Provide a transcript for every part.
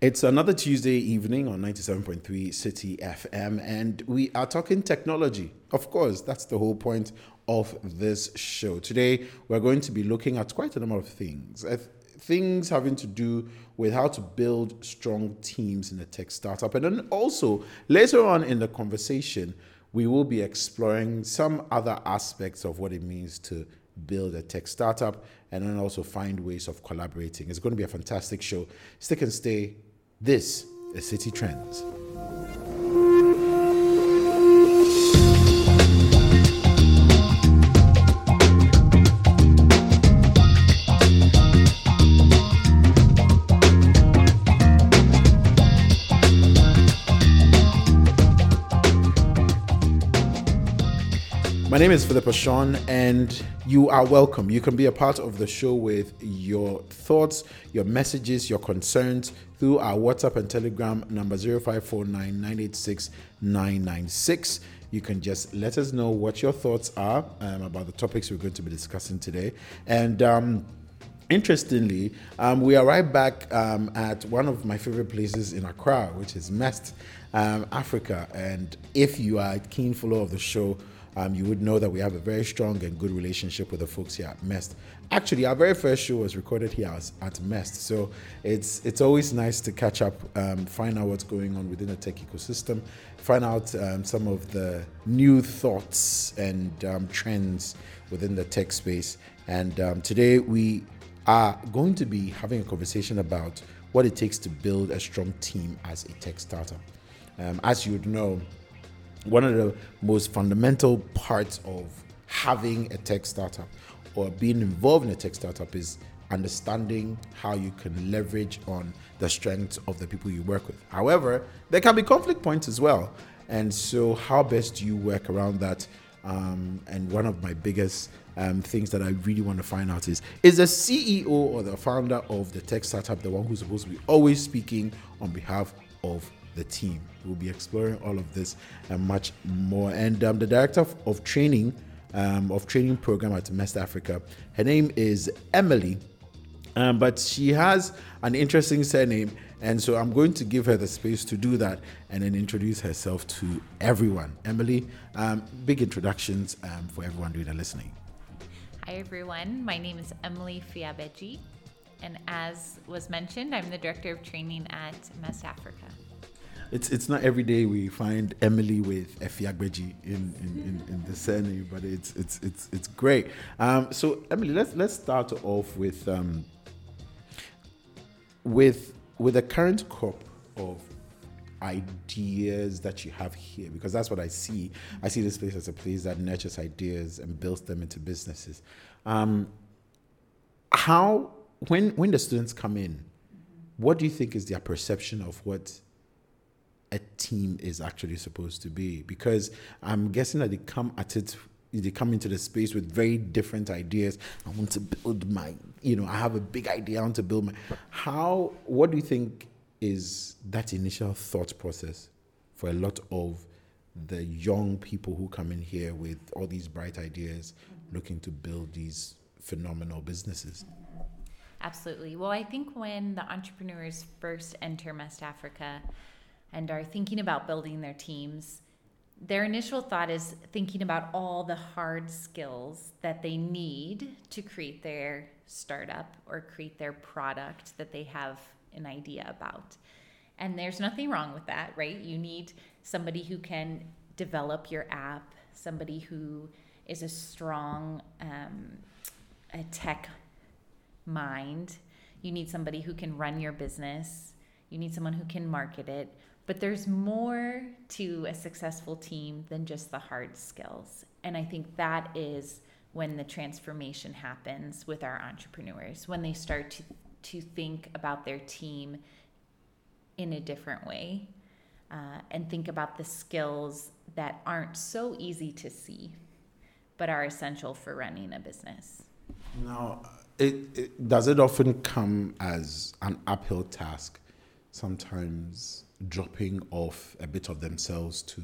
It's another Tuesday evening on 97.3 Citi FM, and we are talking technology. Of course, that's the whole point of this show. Today, we're going to be looking at quite a number of things. Uh, things having to do with how to build strong teams in a tech startup. And then also, later on in the conversation, we will be exploring some other aspects of what it means to build a tech startup and then also find ways of collaborating. It's going to be a fantastic show. Stick and stay this is City Trends. Name is Philip Ashon, and you are welcome. You can be a part of the show with your thoughts, your messages, your concerns through our WhatsApp and Telegram number 0549 You can just let us know what your thoughts are um, about the topics we're going to be discussing today. And um, interestingly, um, we are right back um, at one of my favorite places in Accra, which is Mest, um, Africa. And if you are a keen follower of the show, um, you would know that we have a very strong and good relationship with the folks here at Mest. Actually, our very first show was recorded here at Mest, so it's it's always nice to catch up, um, find out what's going on within the tech ecosystem, find out um, some of the new thoughts and um, trends within the tech space. And um, today we are going to be having a conversation about what it takes to build a strong team as a tech startup. Um, as you would know, one of the most fundamental parts of having a tech startup or being involved in a tech startup is understanding how you can leverage on the strengths of the people you work with. However, there can be conflict points as well. And so, how best do you work around that? Um, and one of my biggest um, things that I really want to find out is is the CEO or the founder of the tech startup the one who's supposed to be always speaking on behalf of the team. We'll be exploring all of this and much more. And um, the director of, of training um, of training program at Mest Africa, her name is Emily, um, but she has an interesting surname. And so I'm going to give her the space to do that and then introduce herself to everyone. Emily, um, big introductions um, for everyone doing the listening. Hi, everyone. My name is Emily Fiabeji. And as was mentioned, I'm the director of training at Mest Africa it's it's not every day we find Emily with Efiagbeji in, in, in, in, the surname, but it's it's it's it's great. Um, so Emily, let's let's start off with um, with with the current crop of ideas that you have here because that's what I see. I see this place as a place that nurtures ideas and builds them into businesses. Um, how when when the students come in, what do you think is their perception of what a team is actually supposed to be because I'm guessing that they come at it they come into the space with very different ideas. I want to build my, you know, I have a big idea. I want to build my. How? What do you think is that initial thought process for a lot of the young people who come in here with all these bright ideas, looking to build these phenomenal businesses? Absolutely. Well, I think when the entrepreneurs first enter MEST Africa, and are thinking about building their teams, their initial thought is thinking about all the hard skills that they need to create their startup or create their product that they have an idea about. And there's nothing wrong with that, right? You need somebody who can develop your app, somebody who is a strong um, a tech mind. You need somebody who can run your business. You need someone who can market it. But there's more to a successful team than just the hard skills. And I think that is when the transformation happens with our entrepreneurs, when they start to, to think about their team in a different way uh, and think about the skills that aren't so easy to see, but are essential for running a business. Now, it, it, does it often come as an uphill task sometimes dropping off a bit of themselves to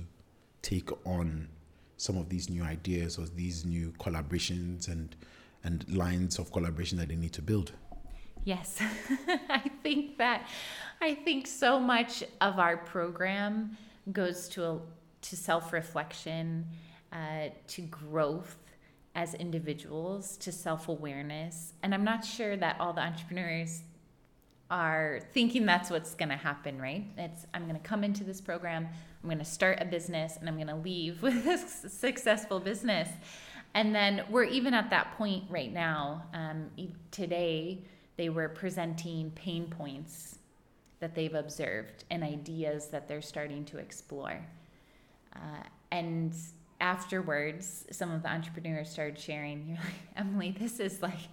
take on some of these new ideas or these new collaborations and and lines of collaboration that they need to build. Yes, I think that I think so much of our program goes to a, to self reflection, uh, to growth as individuals, to self awareness, and I'm not sure that all the entrepreneurs are thinking that's what's going to happen, right? It's I'm going to come into this program, I'm going to start a business, and I'm going to leave with a successful business. And then we're even at that point right now. Um, today, they were presenting pain points that they've observed and ideas that they're starting to explore. Uh, and afterwards, some of the entrepreneurs started sharing, you're like, Emily, this is like,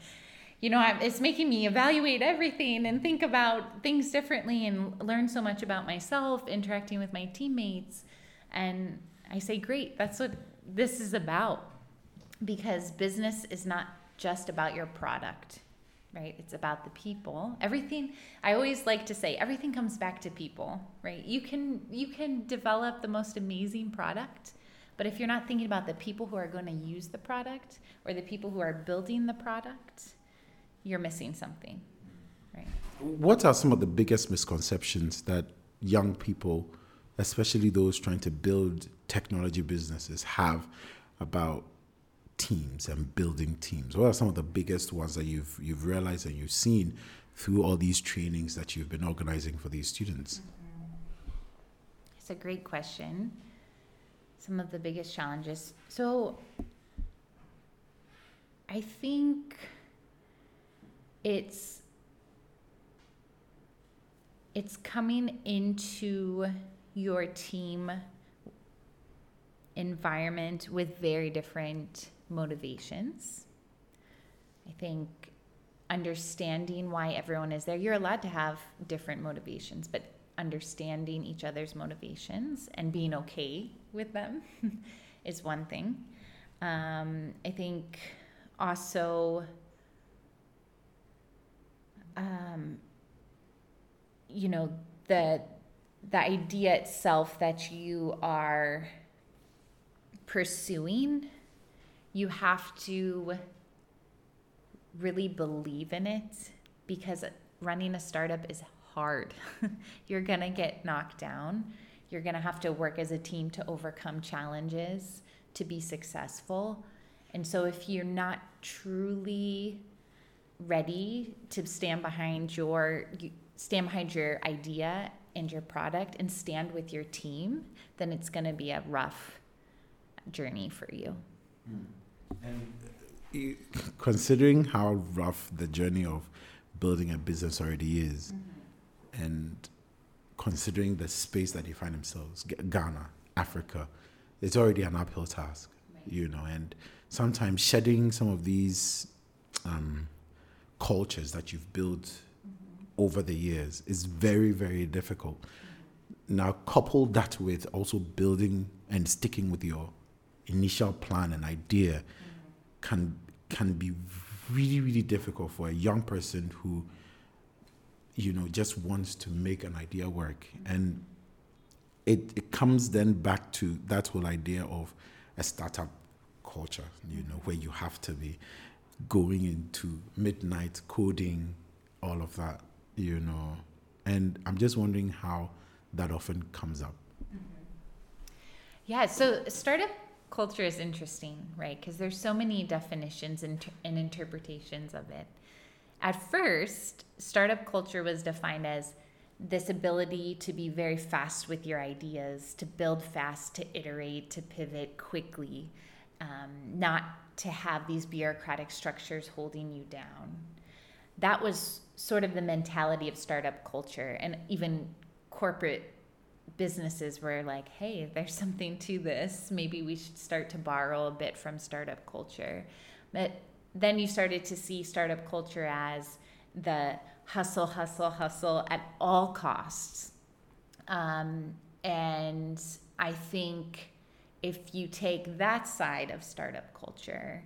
you know, it's making me evaluate everything and think about things differently and learn so much about myself, interacting with my teammates. And I say, great, that's what this is about. Because business is not just about your product, right? It's about the people. Everything I always like to say, everything comes back to people, right? You can you can develop the most amazing product, but if you're not thinking about the people who are going to use the product or the people who are building the product, you're missing something, right? What are some of the biggest misconceptions that young people, especially those trying to build technology businesses, have about teams and building teams? What are some of the biggest ones that you've you've realized and you've seen through all these trainings that you've been organizing for these students? Mm-hmm. It's a great question. Some of the biggest challenges. So I think it's it's coming into your team environment with very different motivations. I think understanding why everyone is there, you're allowed to have different motivations, but understanding each other's motivations and being okay with them is one thing. Um, I think also um, you know the the idea itself that you are pursuing you have to really believe in it because running a startup is hard. You're going to get knocked down. You're going to have to work as a team to overcome challenges to be successful. And so if you're not truly ready to stand behind your stand behind your idea and your product and stand with your team, then it's going to be a rough journey for you. Hmm. And considering how rough the journey of building a business already is, mm-hmm. and considering the space that they find themselves, Ghana, Africa, it's already an uphill task, right. you know, and sometimes shedding some of these um, cultures that you've built mm-hmm. over the years is very, very difficult. Mm-hmm. Now, couple that with also building and sticking with your initial plan and idea mm-hmm. can can be really, really difficult for a young person who, you know, just wants to make an idea work. And it, it comes then back to that whole idea of a startup culture, you know, where you have to be going into midnight coding, all of that, you know. And I'm just wondering how that often comes up. Mm-hmm. Yeah, so startup culture is interesting, right? Because there's so many definitions and, and interpretations of it. At first, startup culture was defined as this ability to be very fast with your ideas, to build fast, to iterate, to pivot quickly, um, not to have these bureaucratic structures holding you down. That was sort of the mentality of startup culture. And even corporate businesses were like, hey, there's something to this. Maybe we should start to borrow a bit from startup culture. But then you started to see startup culture as the hustle, hustle, hustle at all costs. Um, and I think if you take that side of startup culture,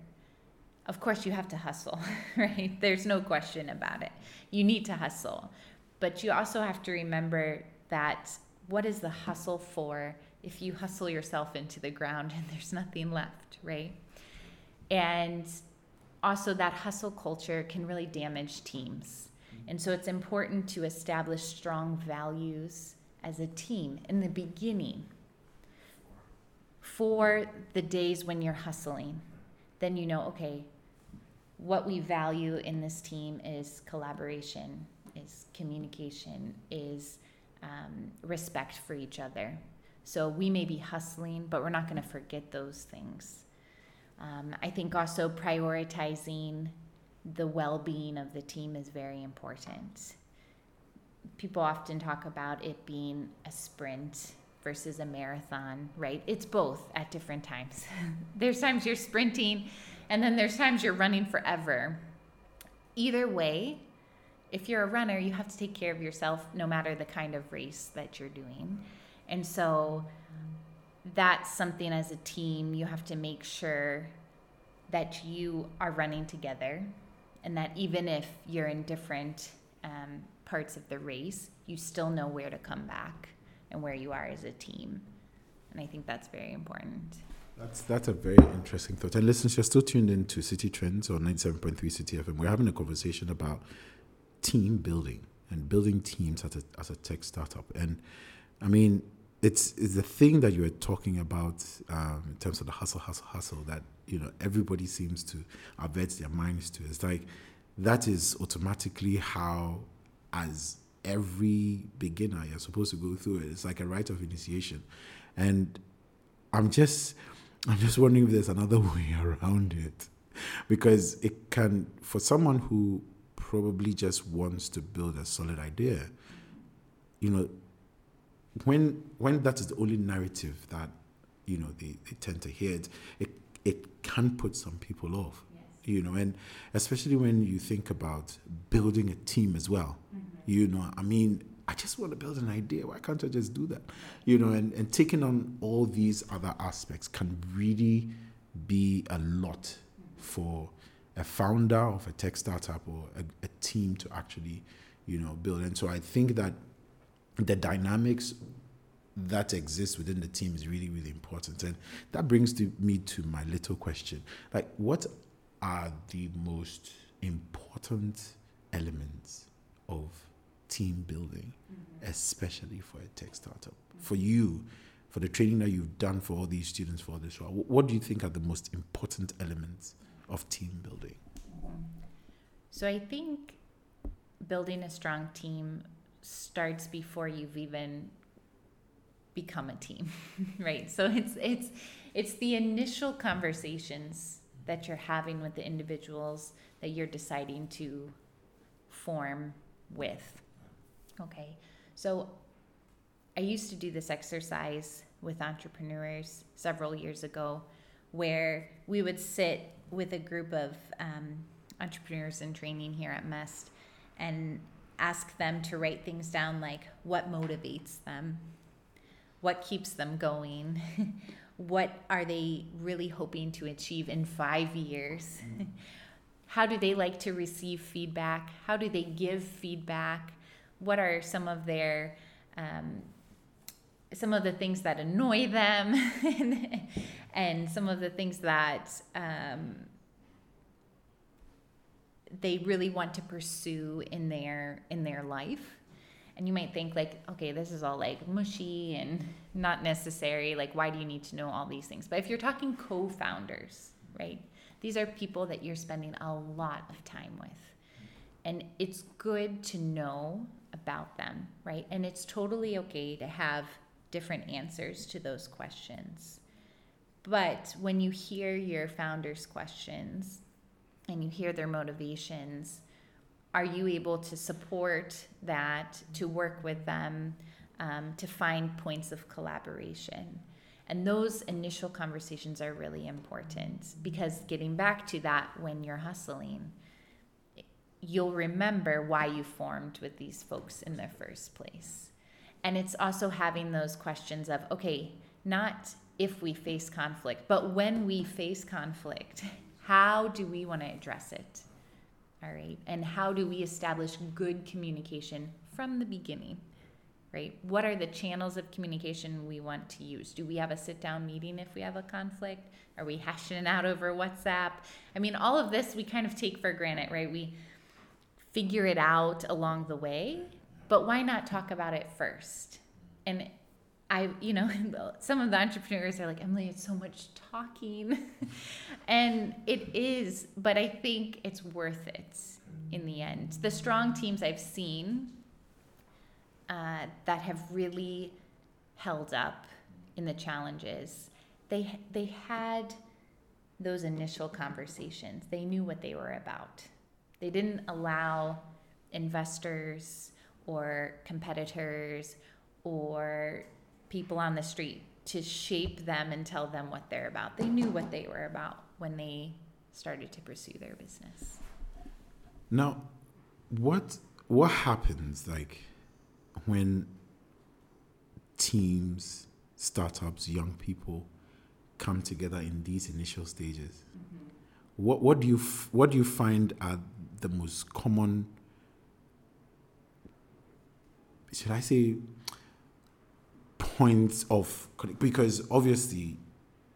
of course you have to hustle, right? There's no question about it. You need to hustle. But you also have to remember that what is the hustle for if you hustle yourself into the ground and there's nothing left, right? And also, that hustle culture can really damage teams. And so it's important to establish strong values as a team in the beginning for the days when you're hustling. Then you know, okay, what we value in this team is collaboration, is communication, is um, respect for each other. So we may be hustling, but we're not going to forget those things. Um, I think also prioritizing the well being of the team is very important. People often talk about it being a sprint versus a marathon, right? It's both at different times. there's times you're sprinting, and then there's times you're running forever. Either way, if you're a runner, you have to take care of yourself no matter the kind of race that you're doing. And so that's something as a team you have to make sure that you are running together and that even if you're in different um, parts of the race, you still know where to come back and where you are as a team. And I think that's very important. That's that's a very interesting thought. And listen, you're still tuned in to City Trends on 97.3 Citi FM. We're having a conversation about team building and building teams as a, as a tech startup. And I mean, it's it's the thing that you were talking about um, in terms of the hustle, hustle, hustle that you know everybody seems to avert their minds to. It's like that is automatically how, as every beginner, you're supposed to go through it. It's like a rite of initiation, and I'm just I'm just wondering if there's another way around it, because it can for someone who probably just wants to build a solid idea, you know when when that is the only narrative that you know they, they tend to hear it, it it can put some people off. You know, and especially when you think about building a team as well. Mm-hmm. You know, I mean, I just want to build an idea. Why can't I just do that? You know, and, and taking on all these other aspects can really be a lot for a founder of a tech startup or a, a team to actually, you know, build. And so I think that the dynamics that exists within the team is really really important and that brings to me to my little question like what are the most important elements of team building mm-hmm. especially for a tech startup mm-hmm. for you for the training that you've done for all these students for this role what do you think are the most important elements of team building so i think building a strong team starts before you've even become a team right so it's it's it's the initial conversations that you're having with the individuals that you're deciding to form with okay so i used to do this exercise with entrepreneurs several years ago where we would sit with a group of um, entrepreneurs in training here at mest and ask them to write things down like what motivates them, what keeps them going, what are they really hoping to achieve in five years. How do they like to receive feedback? How do they give feedback? What are some of their um, some of the things that annoy them and, and some of the things that um, they really want to pursue in their in their life. And you might think like okay this is all like mushy and not necessary. Like why do you need to know all these things? But if you're talking co-founders right these are people that you're spending a lot of time with. And it's good to know about them right and it's totally okay to have different answers to those questions but when you hear your founders questions and you hear their motivations, are you able to support that, to work with them, um, to find points of collaboration? And those initial conversations are really important because getting back to that when you're hustling, you'll remember why you formed with these folks in the first place. And it's also having those questions of, okay, not if we face conflict, but when we face conflict, how do we want to address it? All right. And how do we establish good communication from the beginning? Right? What are the channels of communication we want to use? Do we have a sit down meeting if we have a conflict? Are we hashing it out over WhatsApp? I mean, all of this we kind of take for granted, right? We figure it out along the way, but why not talk about it first? And I, you know, some of the entrepreneurs are like, Emily, it's so much talking. and it is, but I think it's worth it in the end. The strong teams I've seen uh, that have really held up in the challenges, they, they had those initial conversations. They knew what they were about. They didn't allow investors or competitors or people on the street to shape them and tell them what they're about. They knew what they were about when they started to pursue their business. Now, what what happens like when teams, startups, young people come together in these initial stages? Mm-hmm. What what do you f- what do you find are the most common should I say points of because obviously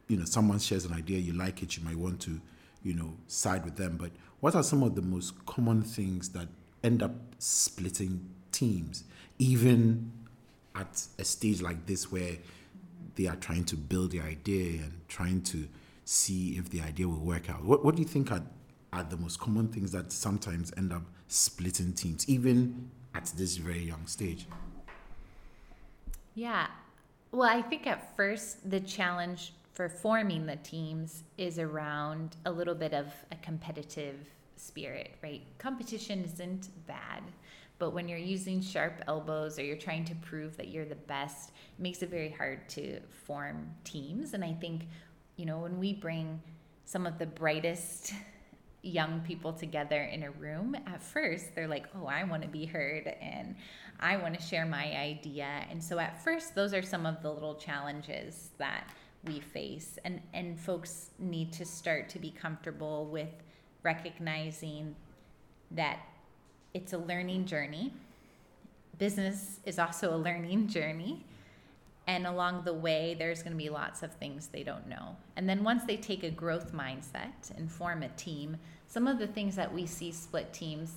you know someone shares an idea you like it you might want to you know side with them but what are some of the most common things that end up splitting teams even at a stage like this where they are trying to build the idea and trying to see if the idea will work out? What, what do you think are, are the most common things that sometimes end up splitting teams even at this very young stage yeah well i think at first the challenge for forming the teams is around a little bit of a competitive spirit, right? Competition isn't bad, but when you're using sharp elbows or you're trying to prove that you're the best, it makes it very hard to form teams. And I think, you know, when we bring some of the brightest young people together in a room, at first they're like, oh, I want to be heard and I want to share my idea. And so at first, those are some of the little challenges that we face and and folks need to start to be comfortable with recognizing that it's a learning journey business is also a learning journey and along the way there's going to be lots of things they don't know and then once they take a growth mindset and form a team some of the things that we see split teams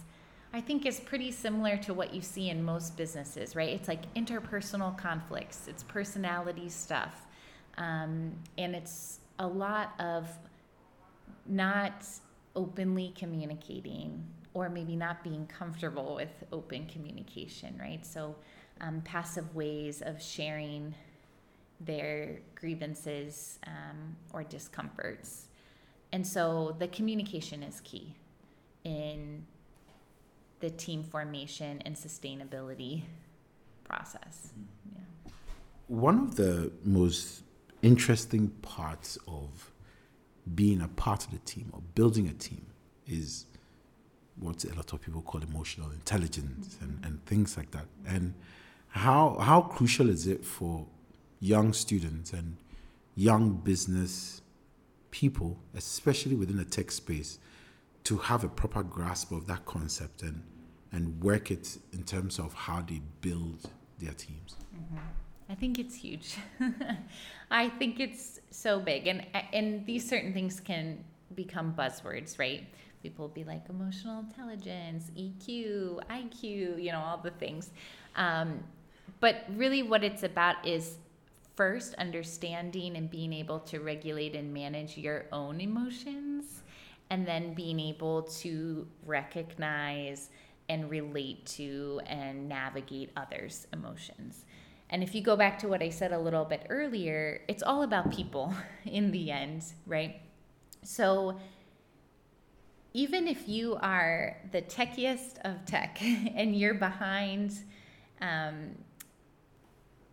I think is pretty similar to what you see in most businesses, right? It's like interpersonal conflicts, it's personality stuff. Um, and it's a lot of not openly communicating or maybe not being comfortable with open communication, right? So, um, passive ways of sharing their grievances um, or discomforts. And so, the communication is key in the team formation and sustainability process. Mm-hmm. Yeah. One of the most interesting parts of being a part of the team or building a team is what a lot of people call emotional intelligence and, and things like that. And how how crucial is it for young students and young business people, especially within the tech space, to have a proper grasp of that concept and and work it in terms of how they build their teams. Mm-hmm. I think it's huge. I think it's so big, and and these certain things can become buzzwords, right? People will be like emotional intelligence, EQ, IQ, you know, all the things. Um, but really, what it's about is first understanding and being able to regulate and manage your own emotions, and then being able to recognize and relate to and navigate others' emotions. And if you go back to what I said a little bit earlier, it's all about people in the end, right? So even if you are the techiest of tech and you're behind um,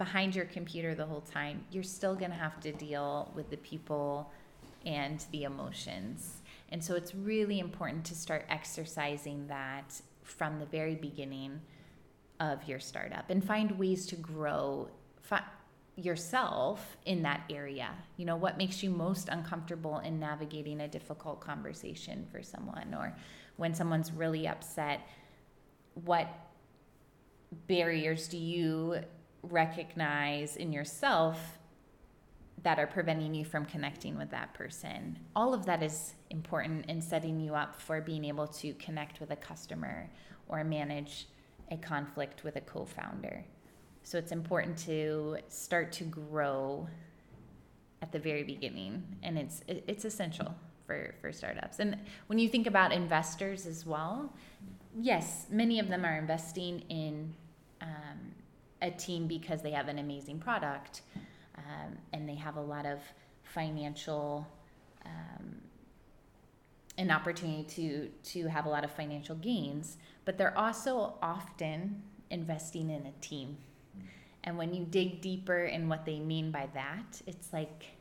behind your computer the whole time, you're still going to have to deal with the people and the emotions. And so it's really important to start exercising that from the very beginning of your startup and find ways to grow fi- yourself in that area. You know, what makes you most uncomfortable in navigating a difficult conversation for someone or when someone's really upset, what barriers do you recognize in yourself that are preventing you from connecting with that person. All of that is important in setting you up for being able to connect with a customer or manage a conflict with a co founder. So it's important to start to grow at the very beginning, and it's it's essential for for startups. And when you think about investors as well, yes, many of them are investing in um, a team because they have an amazing product um, and they have a lot of financial um, an opportunity to to have a lot of financial gains but they're also often investing in a team. And when you dig deeper in what they mean by that it's like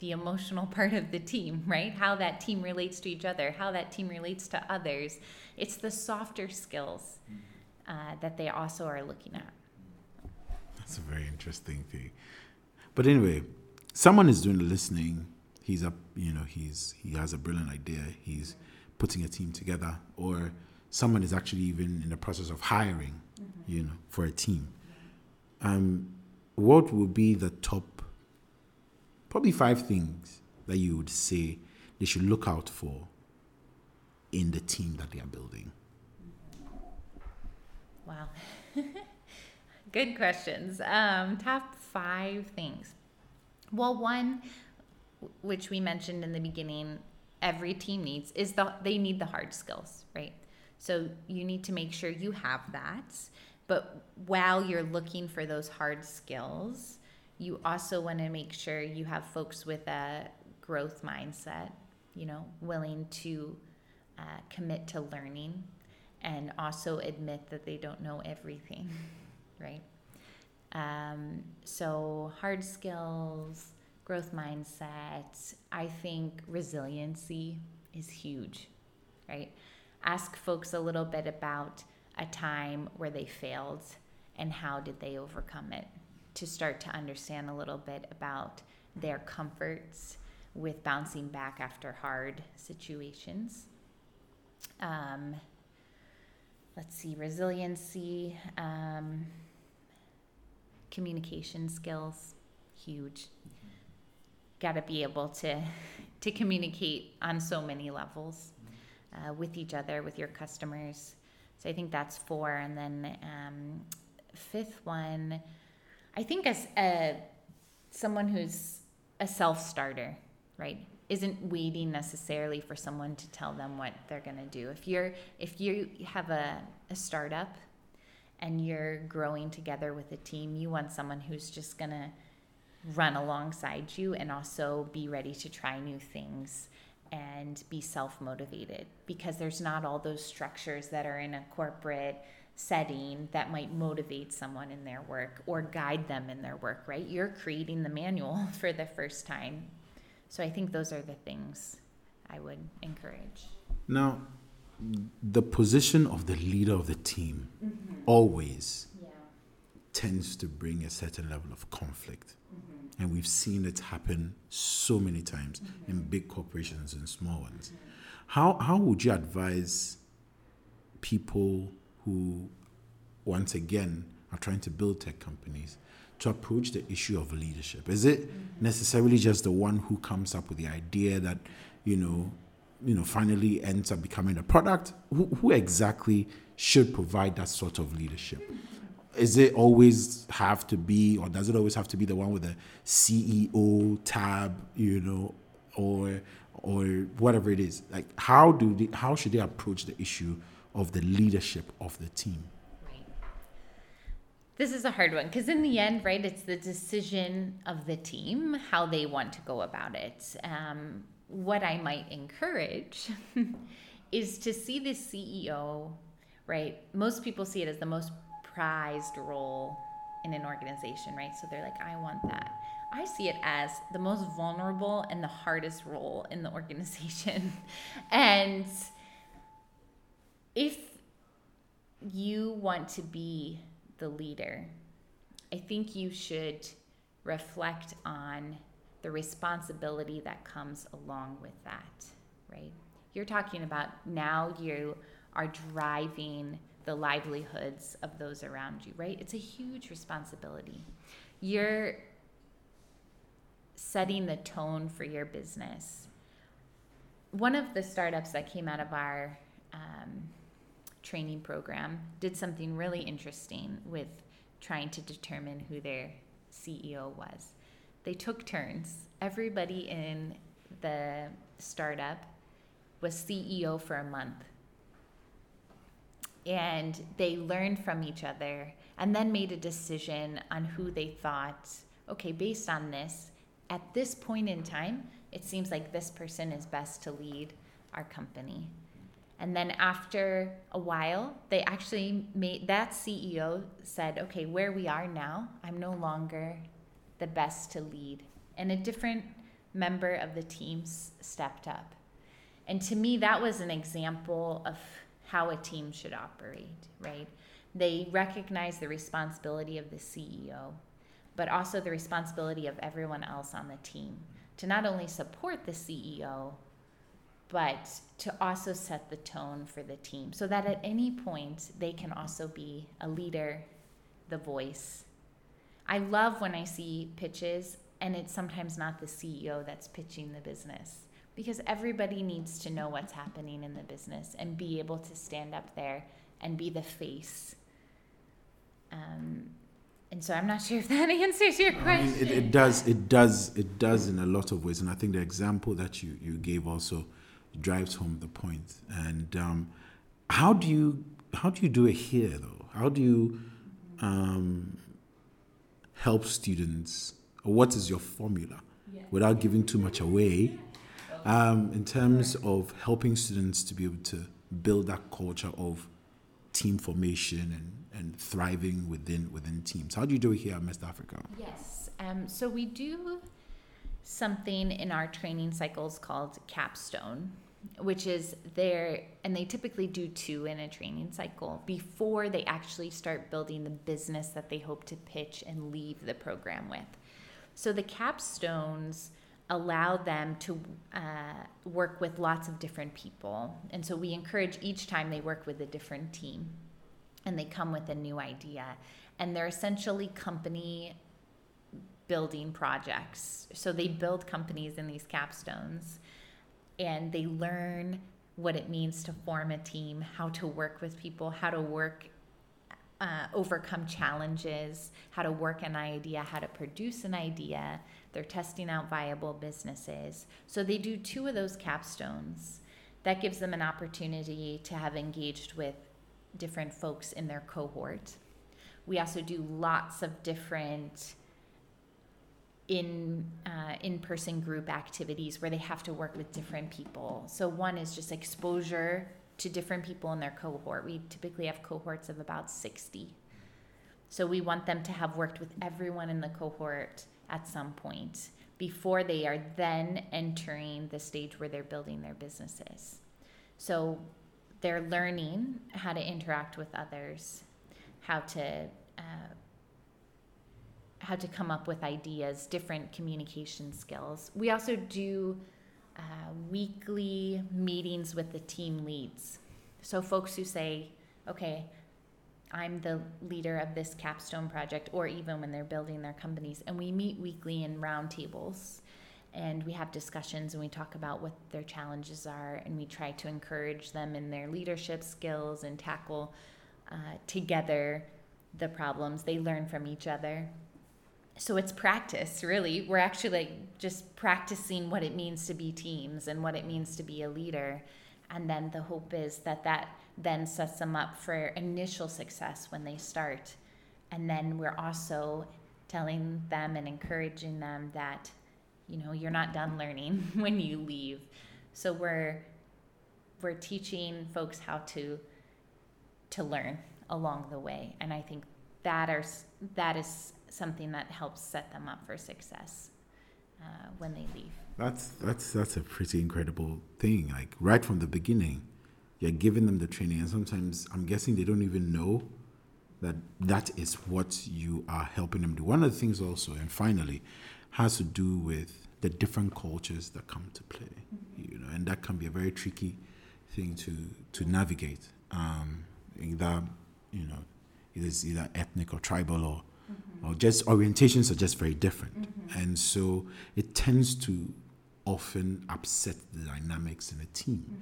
the emotional part of the team right? How that team relates to each other how that team relates to others. It's the softer skills uh, that they also are looking at that's a very interesting thing but anyway, someone is doing the listening. He's a you know he's he has a brilliant idea. He's putting a team together, or someone is actually even in the process of hiring, mm-hmm. you know, for a team. Um, what would be the top, probably five things that you would say they should look out for in the team that they are building? Wow. Good questions. Um, top five things. Well, one, which we mentioned in the beginning, every team needs is the they need the hard skills, right? So you need to make sure you have that. But while you're looking for those hard skills, you also want to make sure you have folks with a growth mindset, you know, willing to uh, commit to learning and also admit that they don't know everything, right? Um, so, hard skills, growth mindset, I think resiliency is huge, right? Ask folks a little bit about a time where they failed and how did they overcome it to start to understand a little bit about their comforts with bouncing back after hard situations. Um, let's see, resiliency. Um, communication skills huge. Got to be able to to communicate on so many levels uh, with each other with your customers. So i think that's four. And then um, fifth one i think as a someone who's a self-starter right isn't waiting necessarily for someone to tell them what they're going to do. If you're if you have a, a startup and you're growing together with a team, you want someone who's just going to run alongside you and also be ready to try new things and be self motivated because there's not all those structures that are in a corporate setting that might motivate someone in their work or guide them in their work, right? You're creating the manual for the first time. So I think those are the things I would encourage. Now, the position of the leader of the team mm-hmm. always yeah. tends to bring a certain level of conflict. Mm-hmm. And we've seen it happen so many times mm-hmm. in big corporations and small ones. Mm-hmm. How, how would you advise people who, once again, are trying to build tech companies to approach the issue of leadership? Is it mm-hmm. necessarily just the one who comes up with the idea that, you know, you know finally ends up becoming a product who, who exactly should provide that sort of leadership? Is it always have to be or does it always have to be the one with the ceo tab you know or or whatever it is? Like how do they, how should they approach the issue of the leadership of the team? Right. This is a hard one because in the end right it's the decision of the team how they want to go about it. Um, what I might encourage is to see the CEO, right? Most people see it as the most prized role in an organization, right? So they're like, I want that. I see it as the most vulnerable and the hardest role in the organization. and if you want to be the leader, I think you should reflect on the responsibility that comes along with that, right? You're talking about now you are driving the livelihoods of those around you, right? It's a huge responsibility. You're setting the tone for your business. One of the startups that came out of our um, training program did something really interesting with trying to determine who their CEO was. They took turns. Everybody in the startup was CEO for a month. And they learned from each other and then made a decision on who they thought, okay, based on this, at this point in time, it seems like this person is best to lead our company. And then after a while, they actually made that CEO said, okay, where we are now, I'm no longer the best to lead. And a different member of the team stepped up. And to me, that was an example of how a team should operate, right? They recognize the responsibility of the CEO, but also the responsibility of everyone else on the team to not only support the CEO, but to also set the tone for the team so that at any point they can also be a leader, the voice. I love when I see pitches and it's sometimes not the CEO that's pitching the business because everybody needs to know what's happening in the business and be able to stand up there and be the face. Um, and so I'm not sure if that answers your question. I mean, it, it, does. It does. It does in a lot of ways, and I think the example that you you gave also drives home the point. And um, how do you how do you do it here though? How do you um, help students? Or what is your formula, without giving too much away, um, in terms of helping students to be able to build that culture of team formation and, and thriving within within teams? How do you do it here at Mest Africa? Yes, um, so we do something in our training cycles called capstone which is there and they typically do two in a training cycle before they actually start building the business that they hope to pitch and leave the program with. So the capstones allow them to uh, work with lots of different people. And so we encourage each time they work with a different team and they come with a new idea. And they're essentially company building projects. So they build companies in these capstones and they learn what it means to form a team, how to work with people, how to work, uh, overcome challenges, how to work an idea, how to produce an idea. They're testing out viable businesses. So they do two of those capstones. That gives them an opportunity to have engaged with different folks in their cohort. We also do lots of different in uh, in-person group activities where they have to work with different people. So one is just exposure to different people in their cohort. We typically have cohorts of about 60. So we want them to have worked with everyone in the cohort at some point before they are then entering the stage where they're building their businesses. So they're learning how to interact with others, how to uh, how to come up with ideas, different communication skills. We also do uh, weekly meetings with the team leads. So, folks who say, okay, I'm the leader of this capstone project, or even when they're building their companies, and we meet weekly in roundtables and we have discussions and we talk about what their challenges are and we try to encourage them in their leadership skills and tackle uh, together the problems. They learn from each other so it's practice really. We're actually like just practicing what it means to be teams and what it means to be a leader. And then the hope is that that then sets them up for initial success when they start. And then we're also telling them and encouraging them that you know you're not done learning when you leave. So we're we're teaching folks how to to learn along the way. And i think that are that is something that helps set them up for success uh, when they leave. That's that's that's a pretty incredible thing. Like right from the beginning, you're giving them the training, and sometimes I'm guessing they don't even know that that is what you are helping them do. One of the things also, and finally, has to do with the different cultures that come to play. Mm-hmm. You know, and that can be a very tricky thing to to navigate. Um, either you know, it is either ethnic or tribal or or just orientations are just very different. Mm-hmm. And so it tends to often upset the dynamics in a team. Mm-hmm.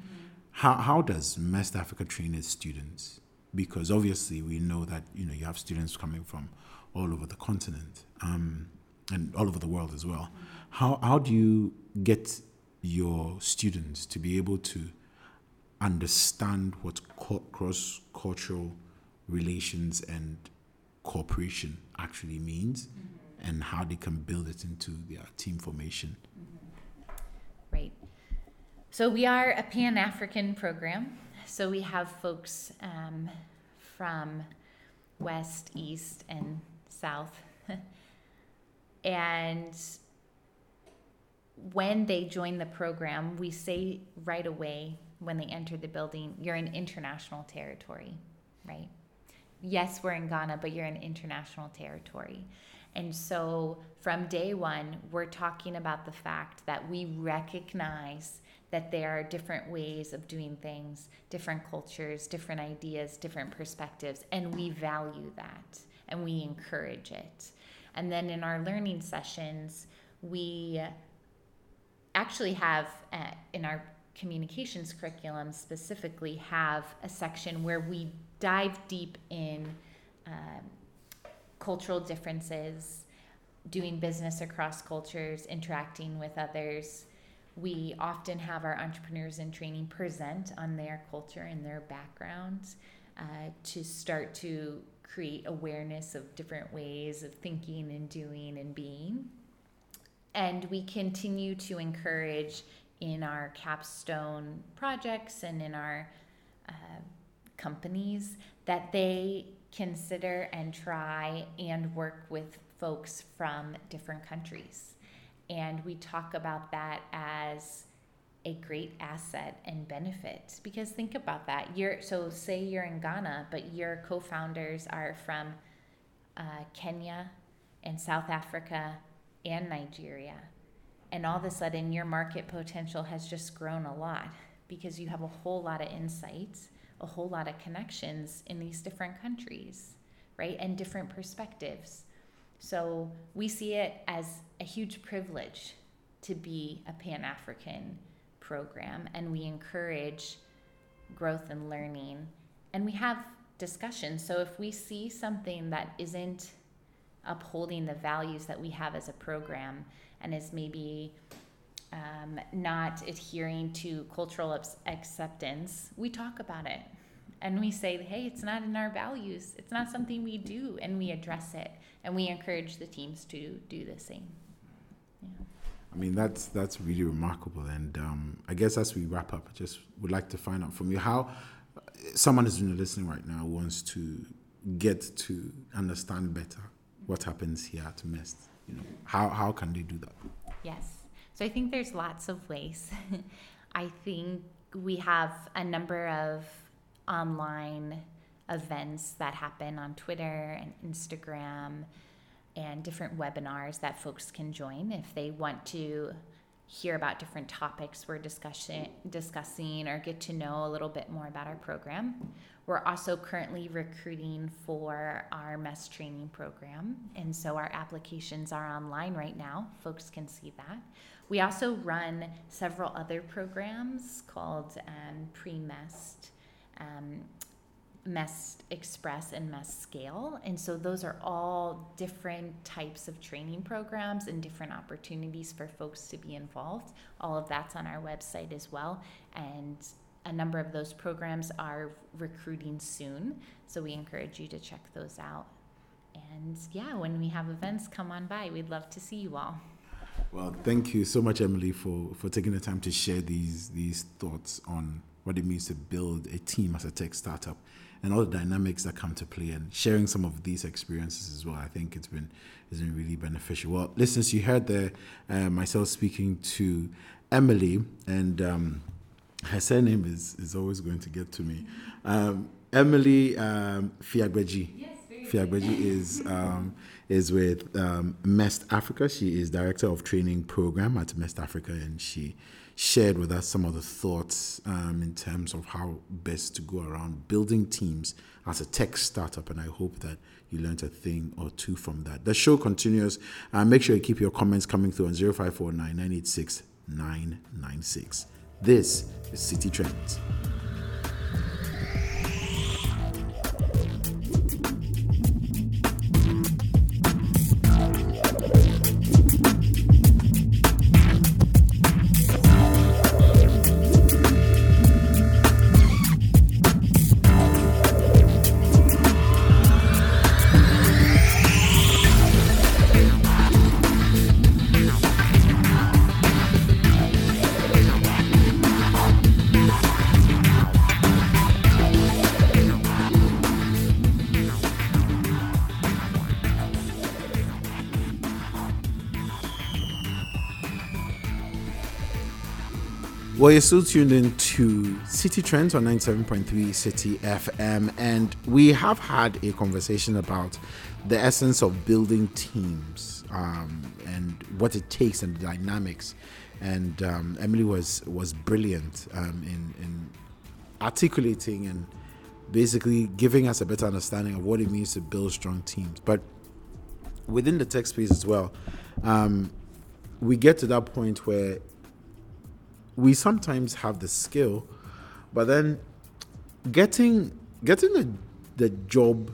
How, how does MEST Africa train its students? Because obviously we know that you know you have students coming from all over the continent um, and all over the world as well. Mm-hmm. How, how do you get your students to be able to understand what cross cultural relations and cooperation actually means mm-hmm. and how they can build it into their team formation. Mm-hmm. Right. So, we are a Pan African program. So, we have folks um, from West, East, and South. and when they join the program, we say right away when they enter the building, you're in international territory, right? Yes, we're in Ghana, but you're in international territory. And so from day one, we're talking about the fact that we recognize that there are different ways of doing things, different cultures, different ideas, different perspectives, and we value that and we encourage it. And then in our learning sessions, we actually have uh, in our communications curriculum specifically have a section where we dive deep in um, cultural differences, doing business across cultures, interacting with others. We often have our entrepreneurs in training present on their culture and their backgrounds uh, to start to create awareness of different ways of thinking and doing and being. And we continue to encourage in our capstone projects and in our uh, companies that they consider and try and work with folks from different countries. And we talk about that as a great asset and benefit. Because think about that. You're so say you're in ghana but your co-founders are from uh, kenya and south africa and nigeria. And all of a sudden your market potential has just grown a lot because you have a whole lot of insights, a whole lot of connections in these different countries, right? And different perspectives. So we see it as a huge privilege to be a Pan African program, and we encourage growth and learning. And we have discussions. So if we see something that isn't upholding the values that we have as a program, and is maybe um, not adhering to cultural acceptance, we talk about it. And we say, hey, it's not in our values. It's not something we do, and we address it, and we encourage the teams to do the same. Yeah. I mean, that's that's really remarkable, and um, I guess as we wrap up, I just would like to find out from you how someone who's listening right now wants to get to understand better what happens here at MEST you know how how can they do that? Yes so i think there's lots of ways i think we have a number of online events that happen on twitter and instagram and different webinars that folks can join if they want to hear about different topics we're discussing discussing or get to know a little bit more about our program we're also currently recruiting for our MEST training program, and so our applications are online right now. Folks can see that. We also run several other programs called um, Pre MEST, um, MEST Express, and MEST Scale. And so those are all different types of training programs and different opportunities for folks to be involved. All of that's on our website as well. And a number of those programs are recruiting soon, so we encourage you to check those out. And yeah, when we have events, come on by. We'd love to see you all. Well, thank you so much, Emily, for, for taking the time to share these these thoughts on what it means to build a team as a tech startup and all the dynamics that come to play and sharing some of these experiences as well. I think it's been it's been really beneficial. Well, listeners, you heard there uh, myself speaking to Emily and. Um, her surname is, is always going to get to me. Um, Emily um, Fiagbeji. Yes, Fiagbeji is um, is with um, MEST Africa. She is director of training program at MEST Africa, and she shared with us some of the thoughts um, in terms of how best to go around building teams as a tech startup. And I hope that you learned a thing or two from that. The show continues. Uh, make sure you keep your comments coming through on 0549 986 996. This is Citi Trends. You're still tuned in to Citi Trends on 97.3 Citi FM, and we have had a conversation about the essence of building teams um, and what it takes and the dynamics. And um, Emily was was brilliant um, in, in articulating and basically giving us a better understanding of what it means to build strong teams. But within the tech space as well, um, we get to that point where we sometimes have the skill, but then getting getting the the job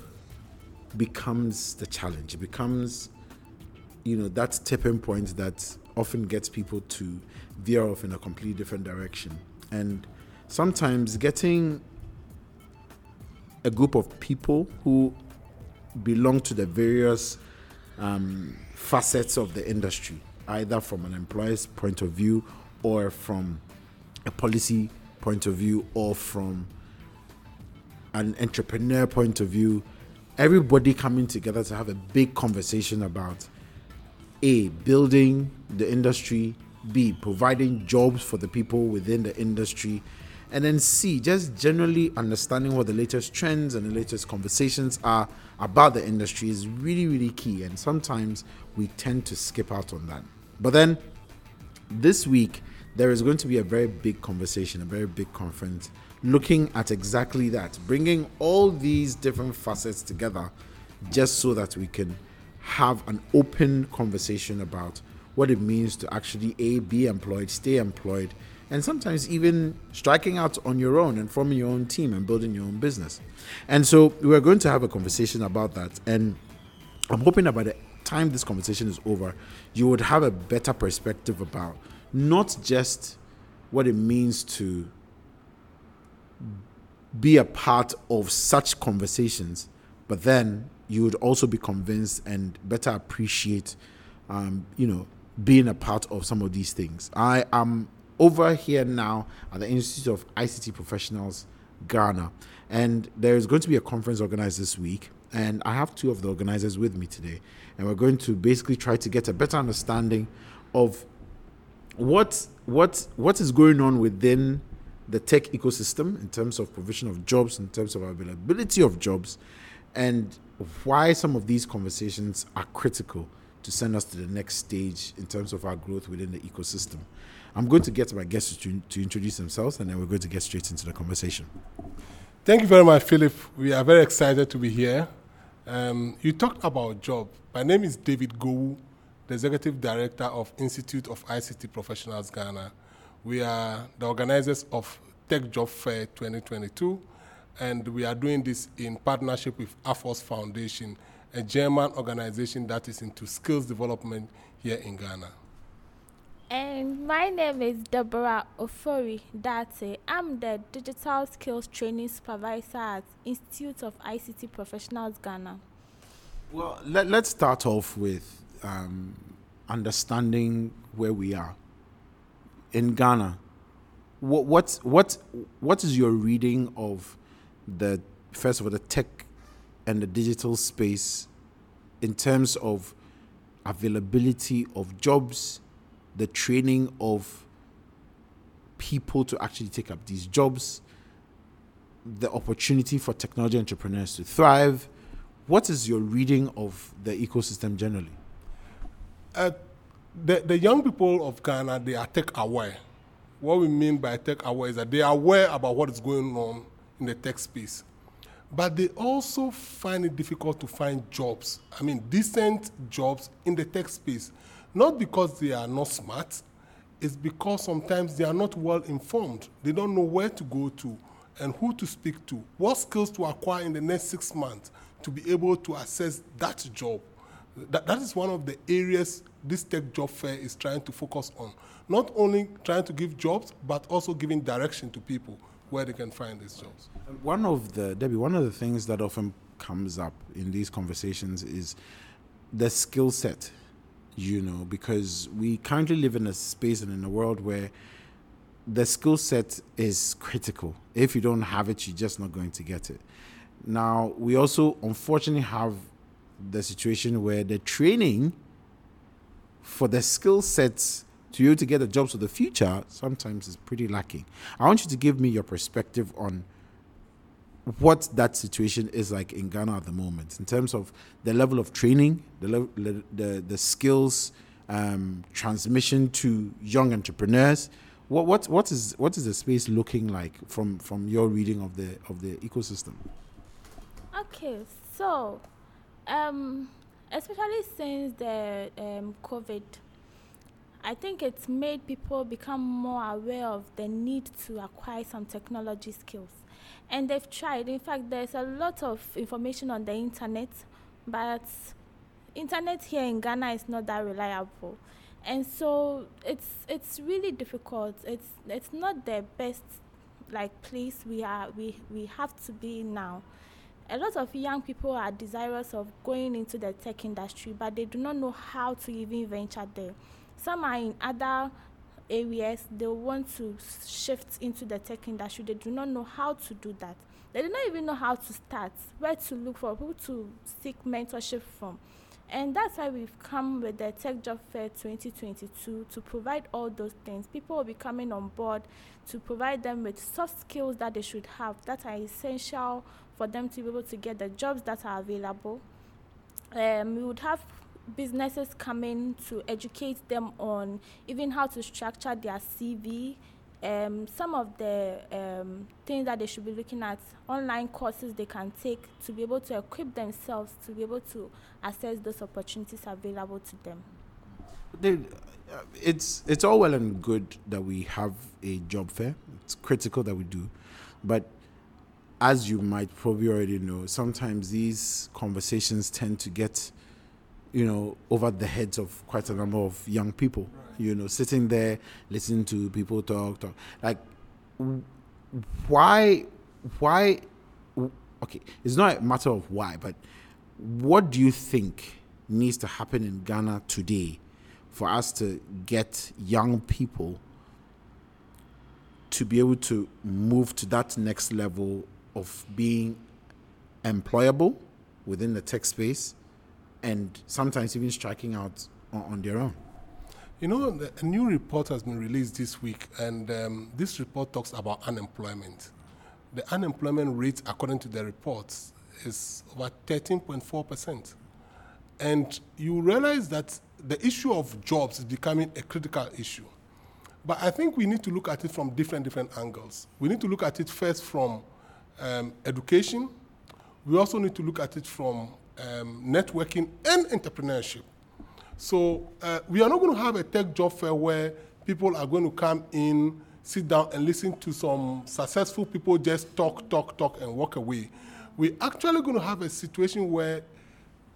becomes the challenge. It becomes, you know, that tipping point that often gets people to veer off in a completely different direction. And sometimes getting a group of people who belong to the various um, facets of the industry, either from an employer's point of view or from a policy point of view or from an entrepreneur point of view, everybody coming together to have a big conversation about A, building the industry, B, providing jobs for the people within the industry, and then C, just generally understanding what the latest trends and the latest conversations are about the industry is really, really key. And sometimes we tend to skip out on that. But then this week, there is going to be a very big conversation, a very big conference looking at exactly that, bringing all these different facets together just so that we can have an open conversation about what it means to actually A, be employed, stay employed, and sometimes even striking out on your own and forming your own team and building your own business. And so we're going to have a conversation about that. And I'm hoping that by the time this conversation is over, you would have a better perspective about not just what it means to be a part of such conversations, but then you would also be convinced and better appreciate, um, you know, being a part of some of these things. I am over here now at the Institute of ICT Professionals, Ghana, and there is going to be a conference organized this week. And I have two of the organizers with me today, and we're going to basically try to get a better understanding of what what what is going on within the tech ecosystem in terms of provision of jobs, in terms of availability of jobs, and why some of these conversations are critical to send us to the next stage in terms of our growth within the ecosystem. I'm going to get my guests to, to introduce themselves and then we're going to get straight into the conversation. Thank you very much, Philip. We are very excited to be here. Um, you talked about job. My name is David Gowu the Executive Director of Institute of ICT Professionals Ghana. We are the organizers of Tech Job Fair 2022, and we are doing this in partnership with AFOS Foundation, a German organization that is into skills development here in Ghana. And my name is Deborah Ofori Date. I'm the Digital Skills Training Supervisor at Institute of ICT Professionals Ghana. Well, let, us start off with um, understanding where we are in Ghana. What what what what is your reading of the first of all the tech and the digital space in terms of availability of jobs, the training of people to actually take up these jobs, the opportunity for technology entrepreneurs to thrive. What is your reading of the ecosystem generally? Uh, the, the young people of Ghana, they are tech aware. What we mean by tech aware is that they are aware about what is going on in the tech space. but they also find it difficult to find jobs. I mean, decent jobs in the tech space. Not because they are not smart, it's because sometimes they are not well informed. They don't know where to go to and who to speak to, what skills to acquire in the next six months to be able to assess that job. That, that is one of the areas this tech job fair is trying to focus on. Not only trying to give jobs, but also giving direction to people where they can find these jobs. One of the Debbie, one of the things that often comes up in these conversations is the skill set. You know, because we currently live in a space and in a world where the skill set is critical. If you don't have it, you're just not going to get it. Now, we also unfortunately have the situation where the training for the skill sets to you to get the jobs of the future sometimes is pretty lacking. I want you to give me your perspective on what that situation is like in Ghana at the moment in terms of the level of training, the level, the, the skills um, transmission to young entrepreneurs. What, what, what, is, what is the space looking like from, from your reading of the, of the ecosystem? Okay, so um, especially since the um, COVID, I think it's made people become more aware of the need to acquire some technology skills. And they've tried. In fact, there's a lot of information on the internet, but internet here in Ghana is not that reliable. And so it's it's really difficult. It's it's not the best like place we are we, we have to be now a lot of young people are desirous of going into the tech industry, but they do not know how to even venture there. Some are in other areas, they want to shift into the tech industry. They do not know how to do that. They do not even know how to start, where to look for, who to seek mentorship from. And that's why we've come with the Tech Job Fair 2022 to provide all those things. People will be coming on board to provide them with soft skills that they should have that are essential for them to be able to get the jobs that are available. Um, we would have businesses coming to educate them on even how to structure their CV, um, some of the um, things that they should be looking at, online courses they can take to be able to equip themselves to be able to assess those opportunities available to them. Uh, it's it's all well and good that we have a job fair. It's critical that we do, but as you might probably already know, sometimes these conversations tend to get, you know, over the heads of quite a number of young people you know, sitting there listening to people talk, talk. Like, why, why? Okay, it's not a matter of why, but what do you think needs to happen in Ghana today for us to get young people to be able to move to that next level of being employable within the tech space and sometimes even striking out on, on their own? You know, a new report has been released this week, and um, this report talks about unemployment. The unemployment rate, according to the reports, is about 13.4%. And you realize that the issue of jobs is becoming a critical issue. But I think we need to look at it from different, different angles. We need to look at it first from um, education. We also need to look at it from um, networking and entrepreneurship. So uh, we are not going to have a tech job fair where people are going to come in, sit down, and listen to some successful people just talk, talk, talk, and walk away. We're actually going to have a situation where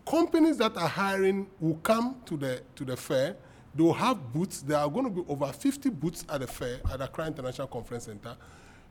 companies that are hiring will come to the to the fair. They will have booths. There are going to be over 50 booths at the fair at the Accra International Conference Center.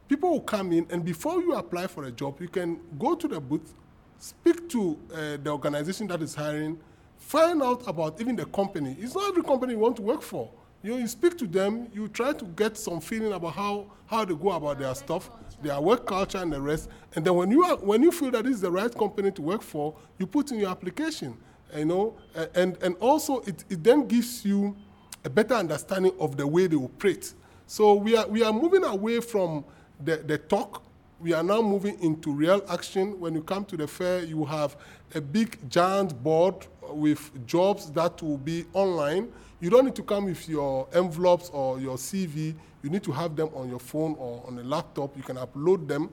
People will come in, and before you apply for a job, you can go to the booth, speak to uh, the organization that is hiring Find out about even the company. It's not every company you want to work for. You, you speak to them, you try to get some feeling about how, how they go about their stuff, their work culture and the rest. And then when you, are, when you feel that this is the right company to work for, you put in your application. You know, and, and also it, it then gives you a better understanding of the way they operate. So we are, we are moving away from the, the talk. We are now moving into real action. When you come to the fair, you have a big giant board with jobs that will be online. You don't need to come with your envelopes or your CV. You need to have them on your phone or on a laptop. You can upload them.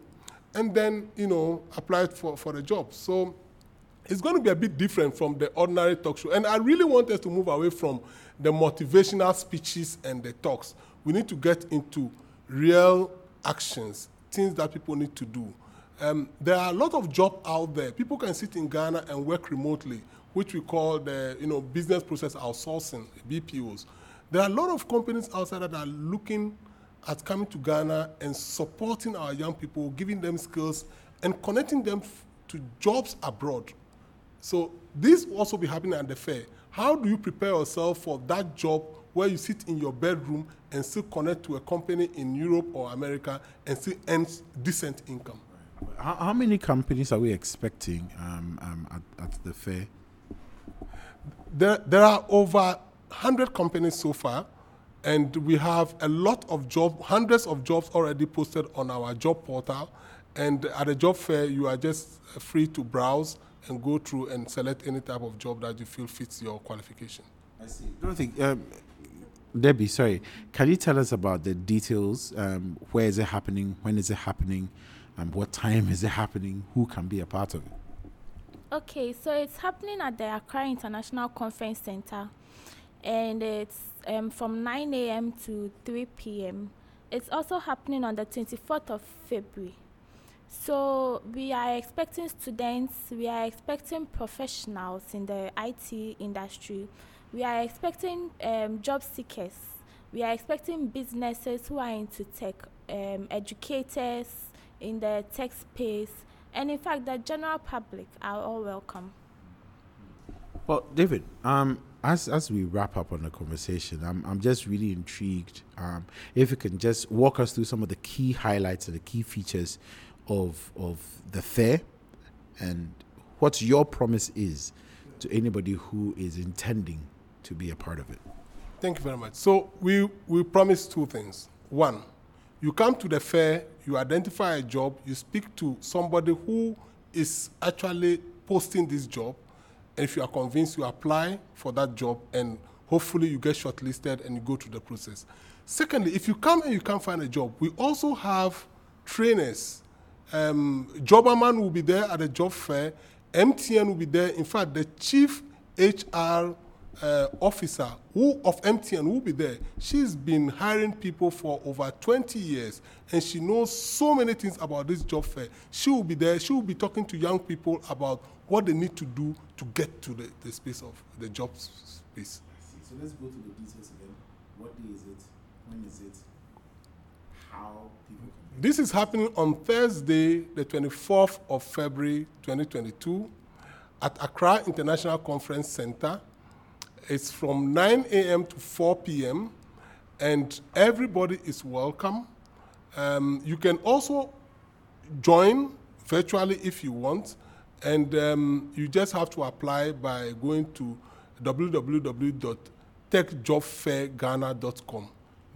and then you know apply for, for the job. So it's going to be a bit different from the ordinary talk show. And I really want us to move away from the motivational speeches and the talks. We need to get into real actions, things that people need to do. Um, there are a lot of jobs out there. People can sit in Ghana and work remotely, which we call the you know business process outsourcing (BPOs). There are a lot of companies outside that are looking at coming to Ghana and supporting our young people, giving them skills and connecting them f- to jobs abroad. So this will also be happening at the fair. How do you prepare yourself for that job where you sit in your bedroom and still connect to a company in Europe or America and still earn decent income? How, how many companies are we expecting um, um, at, at the fair? There, there are over 100 companies so far, and we have a lot of jobs, hundreds of jobs already posted on our job portal. And at the job fair, you are just free to browse and go through and select any type of job that you feel fits your qualification. I see. Dorothy, um, Debbie, sorry. Can you tell us about the details? Um, where is it happening? When is it happening? And what time is it happening? Who can be a part of it? Okay, so it's happening at the Accra International Conference Center, and it's um, from 9 a.m. to 3 p.m. It's also happening on the 24th of February. So we are expecting students, we are expecting professionals in the IT industry, we are expecting um, job seekers, we are expecting businesses who are into tech, um, educators in the tech space, and in fact, the general public are all welcome. Well, David, um, as as we wrap up on the conversation, I'm I'm just really intrigued. Um, if you can just walk us through some of the key highlights and the key features of of the fair, and what your promise is to anybody who is intending to be a part of it. Thank you very much. So we, we promise two things. One, you come to the fair, you identify a job, you speak to somebody who is actually posting this job, and if you are convinced, you apply for that job, and hopefully you get shortlisted and you go through the process. Secondly, if you come and you can't find a job, we also have trainers. Um, Jobberman will be there at the job fair. MTN will be there. In fact, the chief HR uh, officer who of MTN will be there. She's been hiring people for over 20 years, and she knows so many things about this job fair. She will be there. She will be talking to young people about what they need to do to get to the, the space of the job space. So let's go to the details again. What day is it? When is it? How people can This is happening on Thursday, the 24th of February 2022 at Accra International Conference Center. It's from 9 a.m. to 4 p.m., and everybody is welcome. Um, you can also join virtually if you want, and um, you just have to apply by going to www.techjobfairghana.com.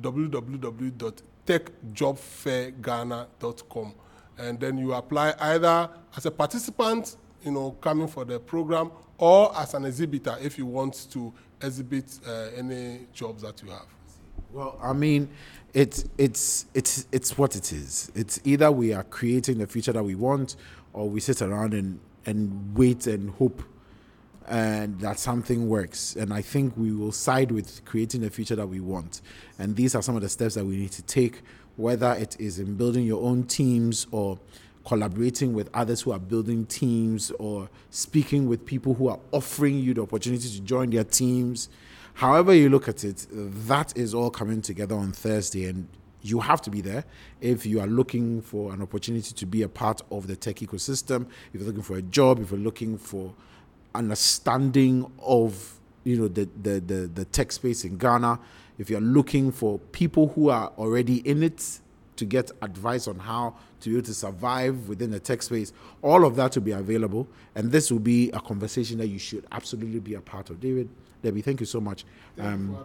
www.techjobfairghana.com, and then you apply either as a participant, you know, coming for the program, or as an exhibitor if you want to exhibit uh, any jobs that you have. Well, I mean, it's it's it's it's what it is. It's either we are creating the future that we want, or we sit around and and wait and hope, and that something works. And I think we will side with creating the future that we want. And these are some of the steps that we need to take, whether it is in building your own teams or collaborating with others who are building teams or speaking with people who are offering you the opportunity to join their teams. However, you look at it, that is all coming together on Thursday, and you have to be there if you are looking for an opportunity to be a part of the tech ecosystem. If you're looking for a job, if you're looking for understanding of you know the the the, the tech space in Ghana, if you're looking for people who are already in it to get advice on how to be able to survive within the tech space, all of that will be available. And this will be a conversation that you should absolutely be a part of. David, Debbie, thank you so much um,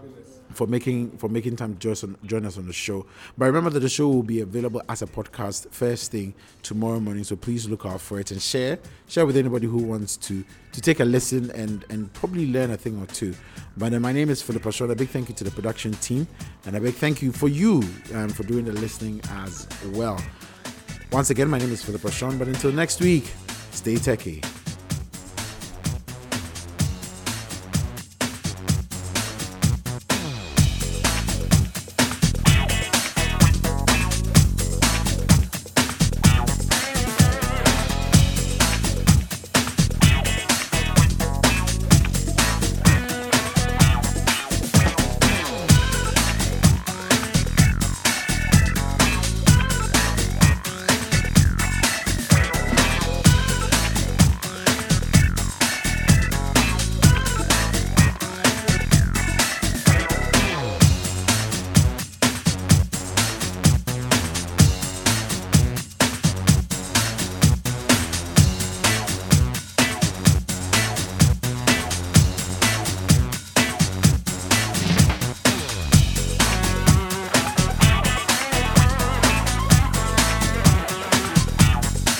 for making for making time to join us, on, join us on the show. But remember that the show will be available as a podcast first thing tomorrow morning. So please look out for it and share share with anybody who wants to to take a listen and and probably learn a thing or two. But uh, my name is Philip Ashon. A big thank you to the production team, and a big thank you for you um, for doing the listening as well. Once again, my name is Philip Ashon, but until next week, stay techie.